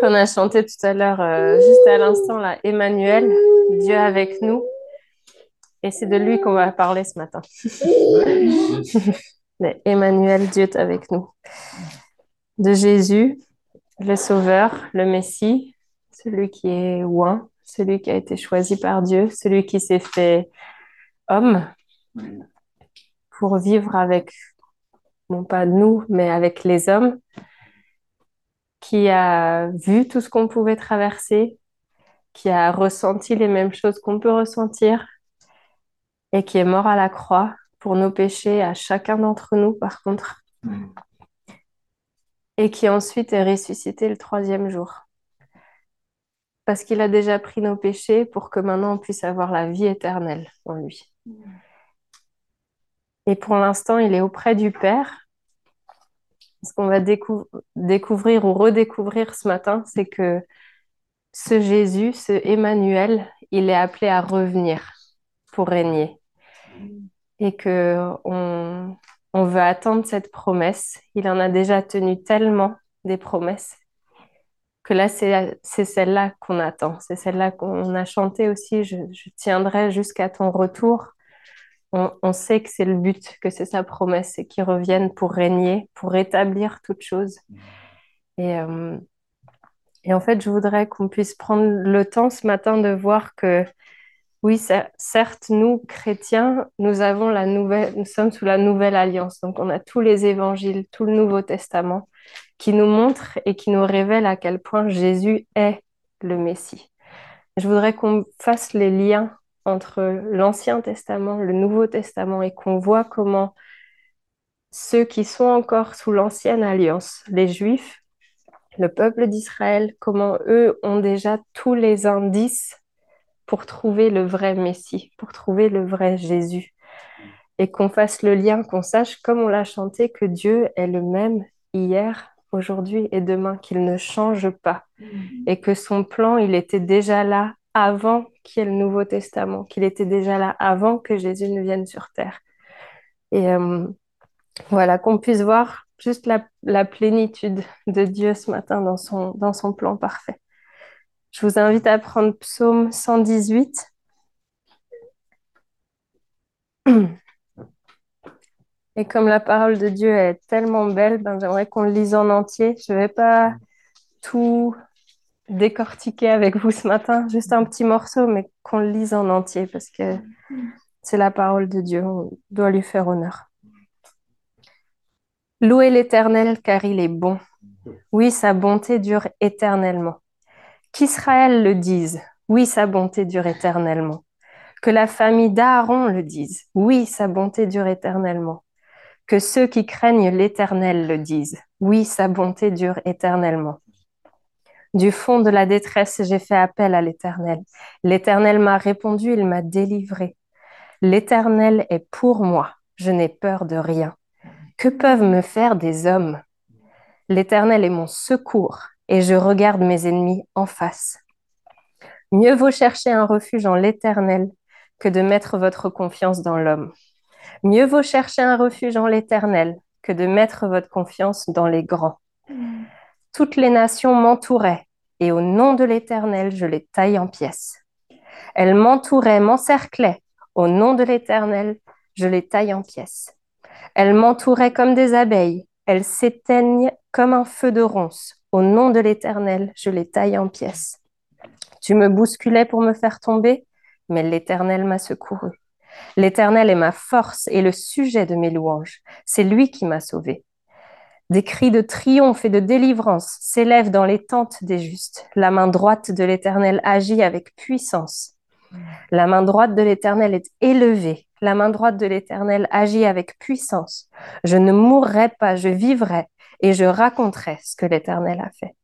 qu'on a chanté tout à l'heure, euh, juste à l'instant, là, Emmanuel, Dieu avec nous. Et c'est de lui qu'on va parler ce matin. Mais Emmanuel, Dieu est avec nous. De Jésus, le Sauveur, le Messie, celui qui est oint, celui qui a été choisi par Dieu, celui qui s'est fait homme pour vivre avec, non pas nous, mais avec les hommes, qui a vu tout ce qu'on pouvait traverser, qui a ressenti les mêmes choses qu'on peut ressentir et qui est mort à la croix pour nos péchés à chacun d'entre nous, par contre, et qui ensuite est ressuscité le troisième jour. Parce qu'il a déjà pris nos péchés pour que maintenant on puisse avoir la vie éternelle en lui. Et pour l'instant, il est auprès du Père. Ce qu'on va découvrir ou redécouvrir ce matin, c'est que ce Jésus, ce Emmanuel, il est appelé à revenir pour régner. Et que on, on veut attendre cette promesse. Il en a déjà tenu tellement des promesses que là, c'est celle-là qu'on attend. C'est celle-là qu'on a chanté aussi. Je, je tiendrai jusqu'à ton retour. On, on sait que c'est le but, que c'est sa promesse, c'est qu'il revienne pour régner, pour rétablir toute chose. Et, euh, et en fait, je voudrais qu'on puisse prendre le temps ce matin de voir que oui, certes, nous, chrétiens, nous avons la nouvelle, nous sommes sous la nouvelle alliance. Donc, on a tous les évangiles, tout le Nouveau Testament qui nous montrent et qui nous révèlent à quel point Jésus est le Messie. Je voudrais qu'on fasse les liens entre l'Ancien Testament, le Nouveau Testament et qu'on voit comment ceux qui sont encore sous l'Ancienne Alliance, les Juifs, le peuple d'Israël, comment eux ont déjà tous les indices pour trouver le vrai Messie, pour trouver le vrai Jésus. Et qu'on fasse le lien, qu'on sache, comme on l'a chanté, que Dieu est le même hier, aujourd'hui et demain, qu'il ne change pas. Et que son plan, il était déjà là avant qu'il y ait le Nouveau Testament, qu'il était déjà là avant que Jésus ne vienne sur terre. Et euh, voilà, qu'on puisse voir juste la, plénitude de Dieu ce matin dans son, dans son plan parfait. Je vous invite à prendre Psaume 118. Et comme la parole de Dieu est tellement belle, ben, j'aimerais qu'on le lise en entier. Je ne vais pas tout décortiquer avec vous ce matin, juste un petit morceau, mais qu'on le lise en entier parce que c'est la parole de Dieu. On doit lui faire honneur. Louez l'Éternel car il est bon. Oui, sa bonté dure éternellement. Qu'Israël le dise. Oui, sa bonté dure éternellement. Que la famille d'Aaron le dise. Oui, sa bonté dure éternellement. Que ceux qui craignent l'Éternel le disent. Oui, sa bonté dure éternellement. Du fond de la détresse, j'ai fait appel à l'Éternel. L'Éternel m'a répondu, il m'a délivré. L'Éternel est pour moi, je n'ai peur de rien. Que peuvent me faire des hommes? L'Éternel est mon secours, et je regarde mes ennemis en face. Mieux vaut chercher un refuge en l'Éternel que de mettre votre confiance dans l'homme. Mieux vaut chercher un refuge en l'Éternel que de mettre votre confiance dans les grands. Toutes les nations m'entouraient, et au nom de l'Éternel, je les taille en pièces. Elles m'entouraient, m'encerclaient, au nom de l'Éternel, je les taille en pièces. Elles m'entouraient comme des abeilles, elles s'éteignent comme un feu de ronce. Au nom de l'Éternel, je les taille en pièces. Tu me bousculais pour me faire tomber, mais l'Éternel m'a secouru. L'Éternel est ma force et le sujet de mes louanges. C'est lui qui m'a sauvé. Des cris de triomphe et de délivrance s'élèvent dans les tentes des justes. La main droite de l'Éternel agit avec puissance. La main droite de l'Éternel est élevée. La main droite de l'Éternel agit avec puissance. Je ne mourrai pas, je vivrai et je raconterai ce que l'Éternel a fait.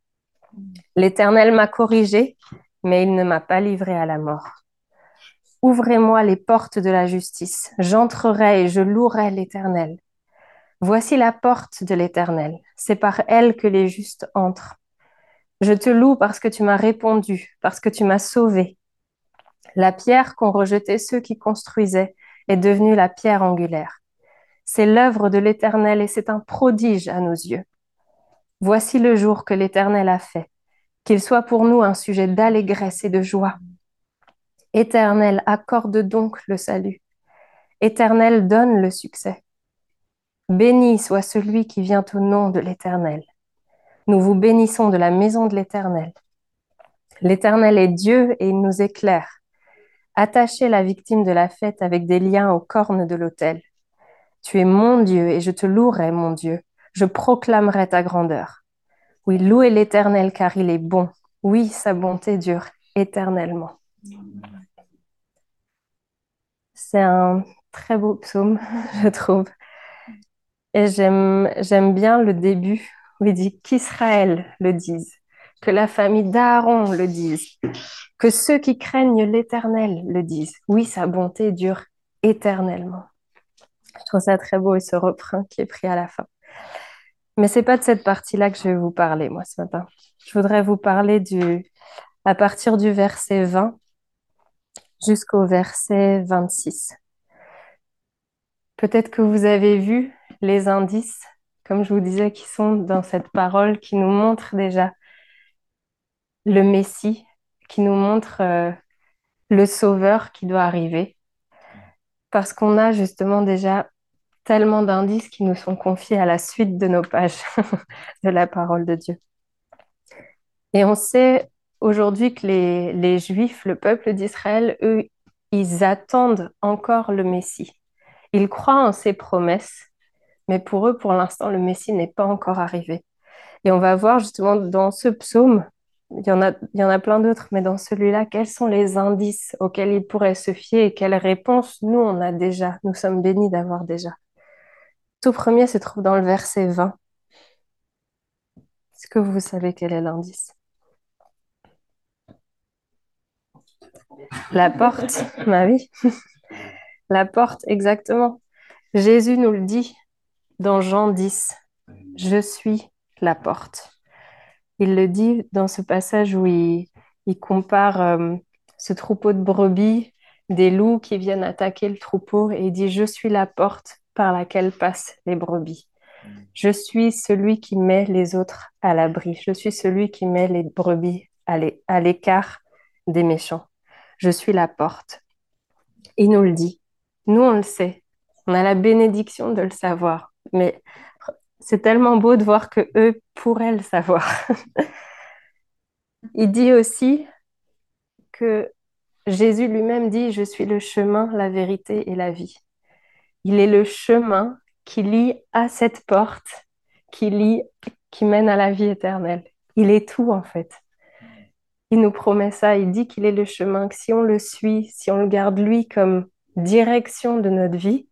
L'Éternel m'a corrigé, mais il ne m'a pas livré à la mort. Ouvrez-moi les portes de la justice. J'entrerai et je louerai l'Éternel. Voici la porte de l'Éternel. C'est par elle que les justes entrent. Je te loue parce que tu m'as répondu, parce que tu m'as sauvé. La pierre qu'ont rejetée ceux qui construisaient est devenue la pierre angulaire. C'est l'œuvre de l'Éternel et c'est un prodige à nos yeux. Voici le jour que l'Éternel a fait. Qu'il soit pour nous un sujet d'allégresse et de joie. Éternel, accorde donc le salut. Éternel, donne le succès. Béni soit celui qui vient au nom de l'Éternel. Nous vous bénissons de la maison de l'Éternel. L'Éternel est Dieu et il nous éclaire. Attachez la victime de la fête avec des liens aux cornes de l'autel. Tu es mon Dieu et je te louerai, mon Dieu. Je proclamerai ta grandeur. Oui, louez l'Éternel car il est bon. Oui, sa bonté dure éternellement. C'est un très beau psaume, je trouve. Et j'aime, bien le début où il dit qu'Israël le dise, que la famille d'Aaron le dise, que ceux qui craignent l'Éternel le disent. Oui, sa bonté dure éternellement. Je trouve ça très beau et ce refrain qui est pris à la fin. Mais c'est pas de cette partie-là que je vais vous parler, moi, ce matin. Je voudrais vous parler du, à partir du verset 20 jusqu'au verset 26. Peut-être que vous avez vu les indices, comme je vous disais, qui sont dans cette parole, qui nous montrent déjà le Messie, qui nous montre euh, le Sauveur qui doit arriver. Parce qu'on a justement déjà tellement d'indices qui nous sont confiés à la suite de nos pages de la parole de Dieu. Et on sait aujourd'hui que les, les Juifs, le peuple d'Israël, eux, ils attendent encore le Messie. Ils croient en ses promesses, mais pour eux, pour l'instant, le Messie n'est pas encore arrivé. Et on va voir justement dans ce psaume, il y en a, il y en a plein d'autres, mais dans celui-là, quels sont les indices auxquels ils pourraient se fier et quelles réponses nous, on a déjà, nous sommes bénis d'avoir déjà tout premier se trouve dans le verset 20. Est-ce que vous savez quel est l'indice? La porte, ma vie. La porte, exactement. Jésus nous le dit dans Jean 10. Je suis la porte. Il le dit dans ce passage où il, compare euh, ce troupeau de brebis, des loups qui viennent attaquer le troupeau, et il dit, je suis la porte par laquelle passent les brebis. Je suis celui qui met les autres à l'abri. Je suis celui qui met les brebis à l'écart des méchants. Je suis la porte. Il nous le dit. Nous, on le sait. On a la bénédiction de le savoir. Mais c'est tellement beau de voir que eux pourraient le savoir. Il dit aussi que Jésus lui-même dit, je suis le chemin, la vérité et la vie. Il est le chemin qui lie à cette porte, qui lie, qui mène à la vie éternelle. Il est tout en fait. Il nous promet ça, il dit qu'il est le chemin, que si on le suit, si on le garde lui comme direction de notre vie,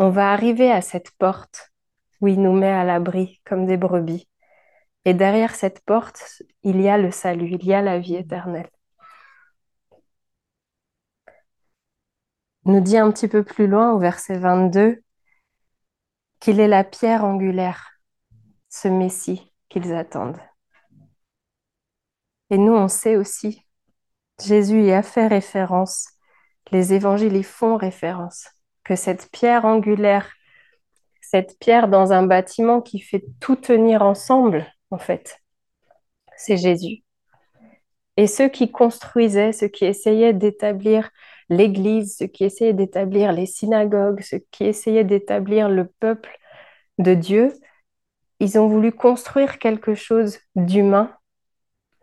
on va arriver à cette porte où il nous met à l'abri comme des brebis. Et derrière cette porte, il y a le salut, il y a la vie éternelle. nous dit un petit peu plus loin au verset 22 qu'il est la pierre angulaire, ce Messie qu'ils attendent. Et nous, on sait aussi, Jésus y a fait référence, les évangiles y font référence, cette pierre angulaire, cette pierre dans un bâtiment qui fait tout tenir ensemble, en fait, c'est Jésus. Et ceux qui construisaient, ceux qui essayaient d'établir l'Église, ceux qui essayaient d'établir les synagogues, ceux qui essayaient d'établir le peuple de Dieu, ils ont voulu construire quelque chose d'humain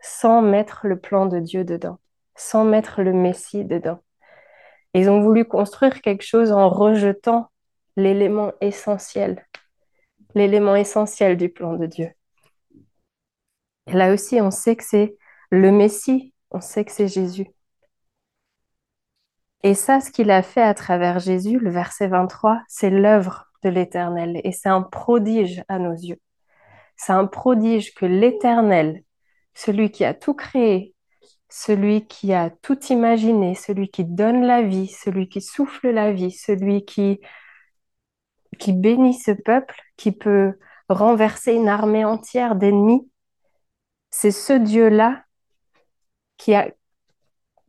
sans mettre le plan de Dieu dedans, sans mettre le Messie dedans. Ils ont voulu construire quelque chose en rejetant l'élément essentiel, l'élément essentiel du plan de Dieu. Et là aussi, on sait que c'est le Messie, on sait que c'est Jésus. Et ça, ce qu'il a fait à travers Jésus, le verset 23, c'est l'œuvre de l'Éternel et c'est un prodige à nos yeux. C'est un prodige que l'Éternel, celui qui a tout créé, celui qui a tout imaginé, celui qui donne la vie, celui qui souffle la vie, celui qui, bénit ce peuple, qui peut renverser une armée entière d'ennemis, c'est ce Dieu-là qui a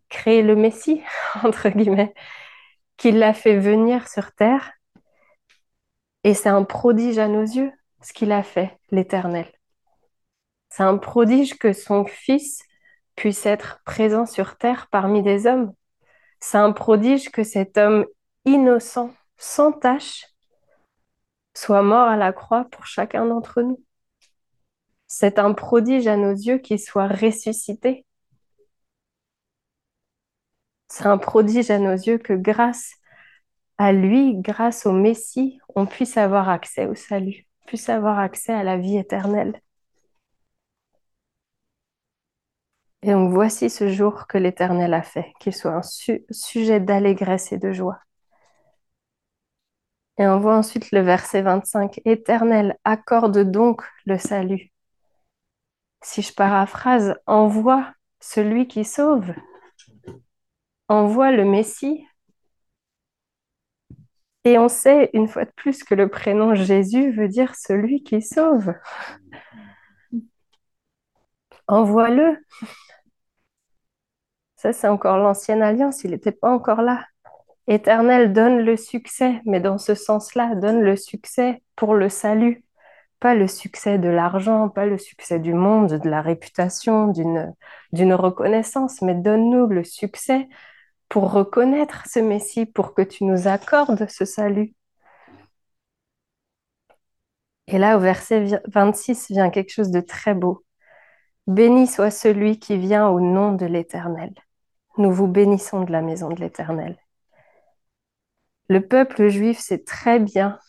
créé le Messie, entre guillemets, qui l'a fait venir sur terre. Et c'est un prodige à nos yeux, ce qu'il a fait, l'Éternel. C'est un prodige que son fils puisse être présent sur terre parmi des hommes. C'est un prodige que cet homme innocent, sans tache, soit mort à la croix pour chacun d'entre nous. C'est un prodige à nos yeux qu'il soit ressuscité. C'est un prodige à nos yeux que grâce à lui, grâce au Messie, on puisse avoir accès au salut, puisse avoir accès à la vie éternelle. Et donc voici ce jour que l'Éternel a fait, qu'il soit un sujet d'allégresse et de joie. Et on voit ensuite le verset 25, Éternel, accorde donc le salut. Si je paraphrase, envoie celui qui sauve, envoie le Messie. Et on sait une fois de plus que le prénom Jésus veut dire celui qui sauve. Envoie-le. Ça, c'est encore l'ancienne alliance, il n'était pas encore là. Éternel donne le succès, mais dans ce sens-là, donne le succès pour le salut, pas le succès de l'argent, pas le succès du monde, de la réputation, d'une, reconnaissance, mais donne-nous le succès pour reconnaître ce Messie, pour que tu nous accordes ce salut. Et là, au verset 26, vient quelque chose de très beau. Béni soit celui qui vient au nom de l'Éternel. Nous vous bénissons de la maison de l'Éternel. Le peuple juif sait très bien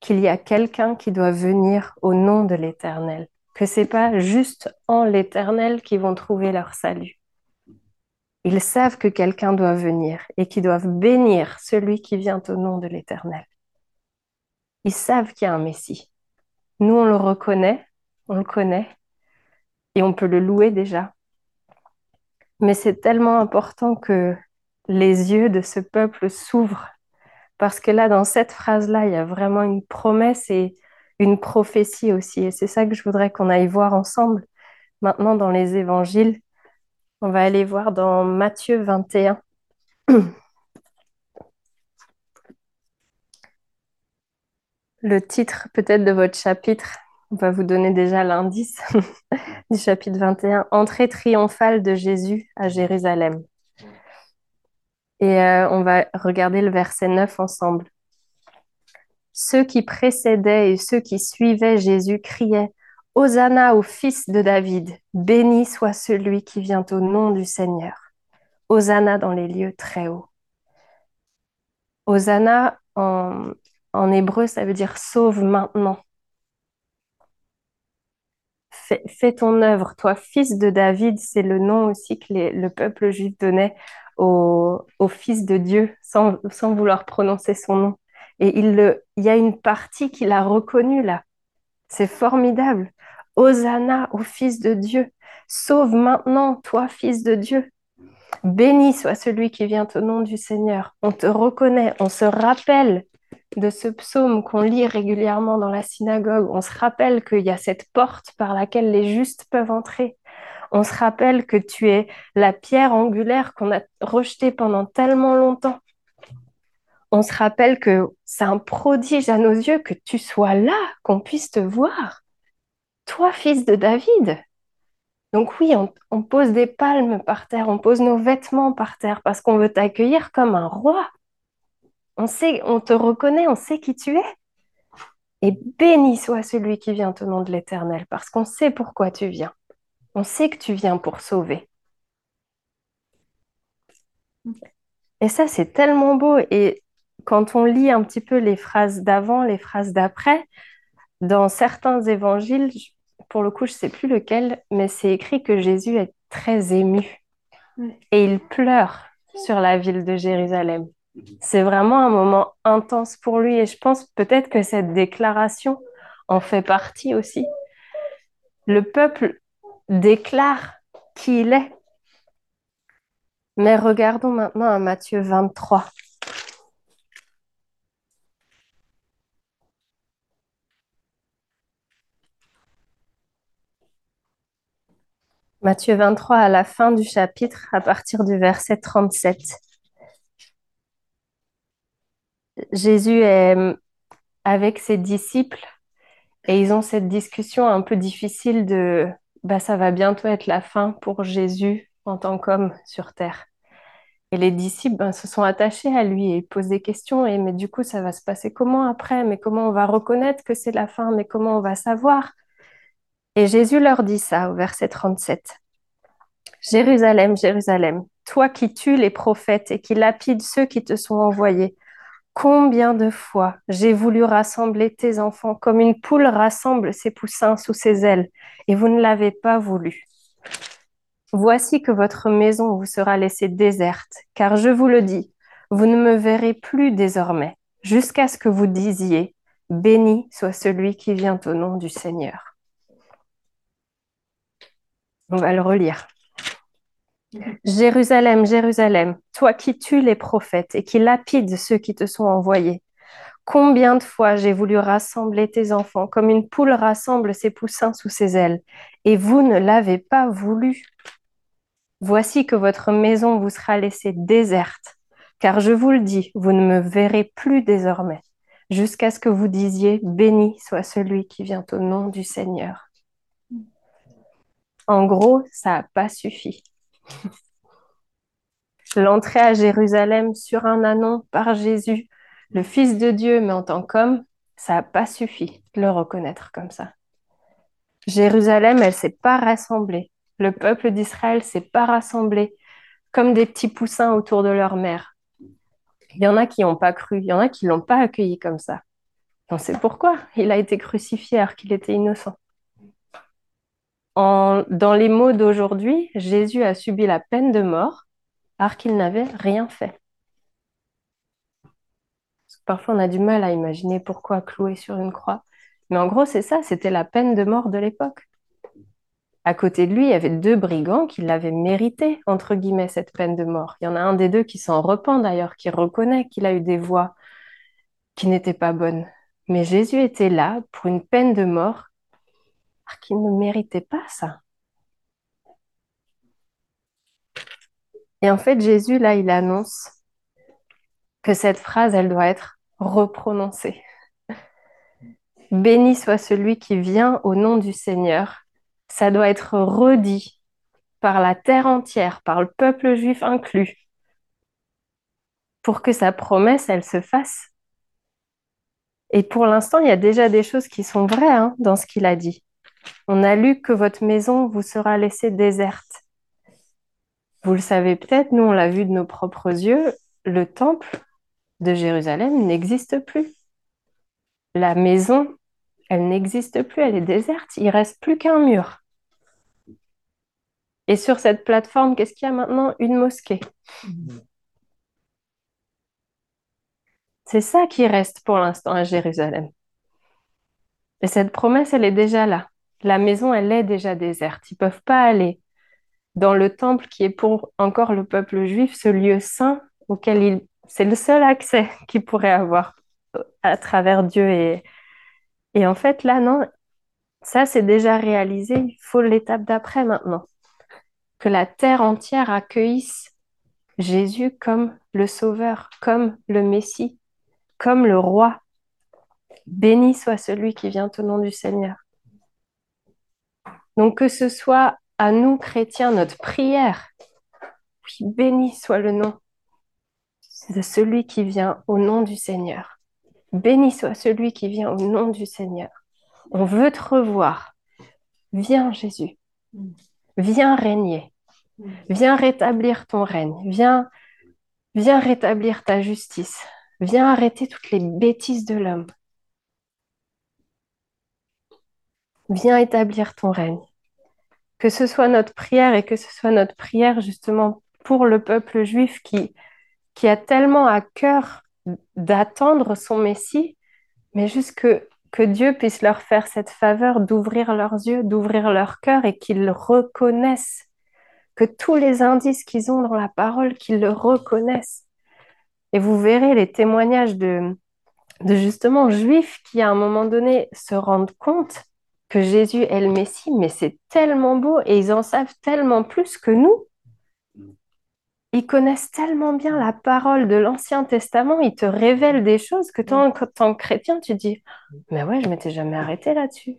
qu'il y a quelqu'un qui doit venir au nom de l'Éternel, que c'est pas juste en l'Éternel qu'ils vont trouver leur salut. Ils savent que quelqu'un doit venir et qu'ils doivent bénir celui qui vient au nom de l'Éternel. Ils savent qu'il y a un Messie. Nous, on le reconnaît, on le connaît et on peut le louer déjà. Mais c'est tellement important que les yeux de ce peuple s'ouvrent. Parce que là, dans cette phrase-là, il y a vraiment une promesse et une prophétie aussi. Et c'est ça que je voudrais qu'on aille voir ensemble. Maintenant, dans les évangiles, on va aller voir dans Matthieu 21. Le titre peut-être de votre chapitre, on va vous donner déjà l'indice du chapitre 21, Entrée triomphale de Jésus à Jérusalem. Et euh, on va regarder le verset 9 ensemble. Ceux qui précédaient et ceux qui suivaient Jésus criaient Hosanna au fils de David, béni soit celui qui vient au nom du Seigneur. Hosanna dans les lieux très hauts. Hosanna en, en hébreu, ça veut dire sauve maintenant fais, ton œuvre. Toi, fils de David, c'est le nom aussi que le peuple juif donnait au, fils de Dieu sans, vouloir prononcer son nom. Et il, y a une partie qu'il a reconnue là. C'est formidable. Hosanna au Fils de Dieu. Sauve maintenant, toi, Fils de Dieu. Béni soit celui qui vient au nom du Seigneur. On te reconnaît, on se rappelle de ce psaume qu'on lit régulièrement dans la synagogue, on se rappelle qu'il y a cette porte par laquelle les justes peuvent entrer. On se rappelle que tu es la pierre angulaire qu'on a rejetée pendant tellement longtemps. On se rappelle que c'est un prodige à nos yeux que tu sois là, qu'on puisse te voir. Toi, fils de David. Donc oui, on, pose des palmes par terre, on pose nos vêtements par terre parce qu'on veut t'accueillir comme un roi. On sait, on te reconnaît, on sait qui tu es. Et béni soit celui qui vient au nom de l'Éternel, parce qu'on sait pourquoi tu viens. On sait que tu viens pour sauver. Et ça, c'est tellement beau. Et quand on lit un petit peu les phrases d'avant, les phrases d'après, dans certains évangiles, pour le coup, je ne sais plus lequel, mais c'est écrit que Jésus est très ému. Et il pleure sur la ville de Jérusalem. C'est vraiment un moment intense pour lui et je pense peut-être que cette déclaration en fait partie aussi. Le peuple déclare qui il est. Mais regardons maintenant à Matthieu 23. Matthieu 23 à la fin du chapitre, à partir du verset 37. Jésus est euh, avec ses disciples et ils ont cette discussion un peu difficile de, bah, ça va bientôt être la fin pour Jésus en tant qu'homme sur terre. Et les disciples ben, se sont attachés à lui et posent des questions. Et mais du coup, ça va se passer comment après? Mais comment on va reconnaître que c'est la fin? Mais comment on va savoir? Et Jésus leur dit ça au verset 37. Jérusalem, Jérusalem, toi qui tues les prophètes et qui lapides ceux qui te sont envoyés, combien de fois j'ai voulu rassembler tes enfants comme une poule rassemble ses poussins sous ses ailes, et vous ne l'avez pas voulu. Voici que votre maison vous sera laissée déserte, car je vous le dis, vous ne me verrez plus désormais, jusqu'à ce que vous disiez, Béni soit celui qui vient au nom du Seigneur. On va le relire. Jérusalem, Jérusalem, toi qui tues les prophètes et qui lapides ceux qui te sont envoyés. Combien de fois j'ai voulu rassembler tes enfants comme une poule rassemble ses poussins sous ses ailes, et vous ne l'avez pas voulu. Voici que votre maison vous sera laissée déserte, car je vous le dis, vous ne me verrez plus désormais, jusqu'à ce que vous disiez, béni soit celui qui vient au nom du Seigneur. En gros, ça n'a pas suffi. L'entrée à Jérusalem sur un anon par Jésus, le Fils de Dieu, mais en tant qu'homme, ça n'a pas suffi de le reconnaître comme ça. Jérusalem, elle s'est pas rassemblée. Le peuple d'Israël s'est pas rassemblé comme des petits poussins autour de leur mère. Il y en a qui n'ont pas cru, il y en a qui l'ont pas accueilli comme ça. On sait pourquoi. Il a été crucifié alors qu'il était innocent dans les mots d'aujourd'hui, Jésus a subi la peine de mort alors qu'il n'avait rien fait. Parfois, on a du mal à imaginer pourquoi clouer sur une croix. Mais en gros, c'est ça, c'était la peine de mort de l'époque. À côté de lui, il y avait deux brigands qui l'avaient mérité, entre guillemets, cette peine de mort. Il y en a un des deux qui s'en repent d'ailleurs, qui reconnaît qu'il a eu des voix qui n'étaient pas bonnes. Mais Jésus était là pour une peine de mort qui ne méritait pas ça. Et en fait, Jésus, là, il annonce que cette phrase, elle doit être reprononcée. Béni soit celui qui vient au nom du Seigneur. Ça doit être redit par la terre entière, par le peuple juif inclus, pour que sa promesse, elle se fasse. Et pour l'instant, il y a déjà des choses qui sont vraies hein, dans ce qu'il a dit. On a lu que votre maison vous sera laissée déserte. Vous le savez peut-être, nous on l'a vu de nos propres yeux, le temple de Jérusalem n'existe plus. La maison, elle n'existe plus, elle est déserte, il reste plus qu'un mur. Et sur cette plateforme, qu'est-ce qu'il y a maintenant? Une mosquée. C'est ça qui reste pour l'instant à Jérusalem. Et cette promesse, elle est déjà là la maison, elle est déjà déserte. Ils ne peuvent pas aller dans le temple qui est pour encore le peuple juif, ce lieu saint auquel il... c'est le seul accès qu'ils pourraient avoir euh, à travers Dieu. Et, et en fait, là, non, ça c'est déjà réalisé. Il faut l'étape d'après maintenant. Que la terre entière accueillisse Jésus comme le Sauveur, comme le Messie, comme le Roi. Béni soit celui qui vient au nom du Seigneur. Donc que ce soit à nous, chrétiens, notre prière, oui, béni soit le nom de celui qui vient au nom du Seigneur. Béni soit celui qui vient au nom du Seigneur. On veut te revoir. Viens Jésus. Viens régner. Viens rétablir ton règne. Viens, viens rétablir ta justice. Viens arrêter toutes les bêtises de l'homme. Viens établir ton règne. Que ce soit notre prière et que ce soit notre prière justement pour le peuple juif qui, a tellement à cœur d'attendre son Messie, mais juste que, Dieu puisse leur faire cette faveur d'ouvrir leurs yeux, d'ouvrir leur cœur et qu'ils reconnaissent, que tous les indices qu'ils ont dans la parole, qu'ils le reconnaissent. Et vous verrez les témoignages de justement juifs qui à un moment donné se rendent compte que Jésus est le Messie, mais c'est tellement beau et ils en savent tellement plus que nous. Ils connaissent tellement bien la parole de l'Ancien Testament, ils te révèlent des choses que en tant que chrétien, tu dis, mais ouais, je m'étais jamais arrêté là-dessus.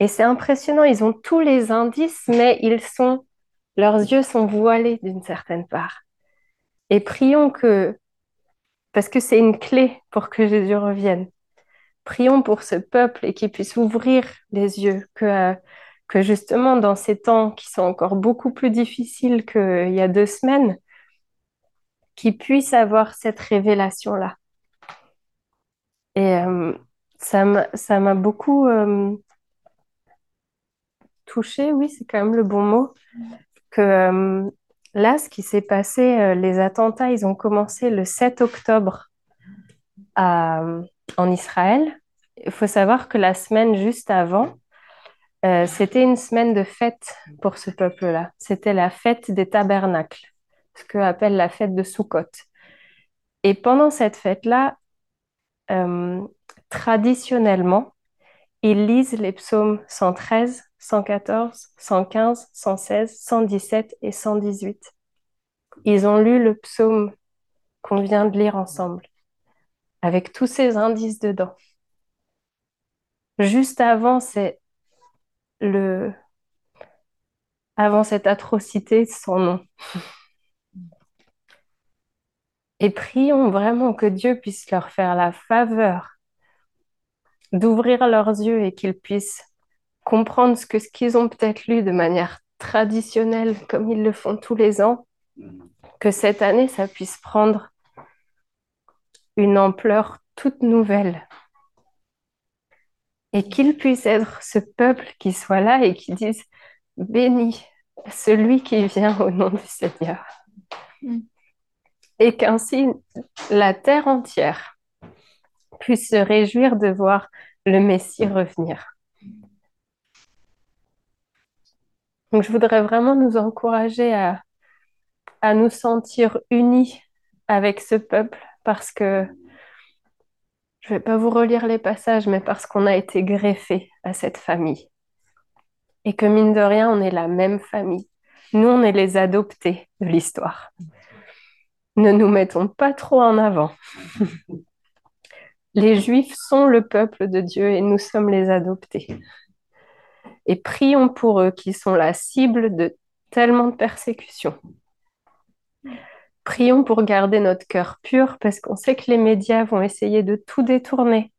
Et c'est impressionnant, ils ont tous les indices, mais ils sont, leurs yeux sont voilés d'une certaine part. Et prions que, parce que c'est une clé pour que Jésus revienne, prions pour ce peuple et qu'il puisse ouvrir les yeux, que, justement dans ces temps qui sont encore beaucoup plus difficiles qu'il y a deux semaines, qu'ils puissent avoir cette révélation-là. Et euh, ça m'a beaucoup euh, touché, oui, c'est quand même le bon mot, que euh, là, ce qui s'est passé, les attentats, ils ont commencé le 7 octobre en Israël. Il faut savoir que la semaine juste avant, c'était une semaine de fête pour ce peuple-là. C'était la fête des tabernacles, ce qu'on appelle la fête de Sukkot. Et pendant cette fête-là, euh, traditionnellement, ils lisent les psaumes 113, 114, 115, 116, 117 et 118. Ils ont lu le psaume qu'on vient de lire ensemble, avec tous ces indices dedans. Juste avant, c'est le avant cette atrocité sans nom. Et prions vraiment que Dieu puisse leur faire la faveur d'ouvrir leurs yeux et qu'ils puissent comprendre ce que ce qu'ils ont peut-être lu de manière traditionnelle, comme ils le font tous les ans, que cette année, ça puisse prendre une ampleur toute nouvelle. Et qu'ils puissent être ce peuple qui soit là et qui dise Béni celui qui vient au nom du Seigneur. Mm et qu'ainsi la terre entière puisse se réjouir de voir le Messie revenir. Donc je voudrais vraiment nous encourager à, à nous sentir unis avec ce peuple parce que je ne vais pas vous relire les passages, mais parce qu'on a été greffé à cette famille. Et que mine de rien, on est la même famille. Nous, on est les adoptés de l'histoire ne nous mettons pas trop en avant. les Juifs sont le peuple de Dieu et nous sommes les adoptés. Et prions pour eux qui sont la cible de tellement de persécutions. Prions pour garder notre cœur pur parce qu'on sait que les médias vont essayer de tout détourner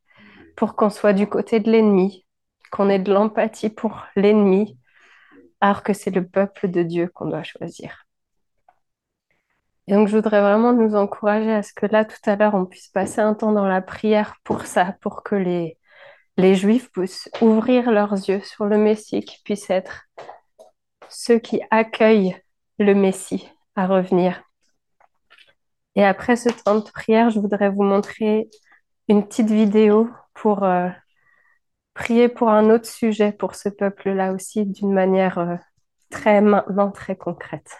pour qu'on soit du côté de l'ennemi, qu'on ait de l'empathie pour l'ennemi, alors que c'est le peuple de Dieu qu'on doit choisir. Et donc, je voudrais vraiment nous encourager à ce que là, tout à l'heure, on puisse passer un temps dans la prière pour ça, pour que les, Juifs puissent ouvrir leurs yeux sur le Messie, qui puissent être ceux qui accueillent le Messie à revenir. Et après ce temps de prière, je voudrais vous montrer une petite vidéo pour euh, prier pour un autre sujet pour ce peuple-là aussi, d'une manière euh, très maintenant très concrète.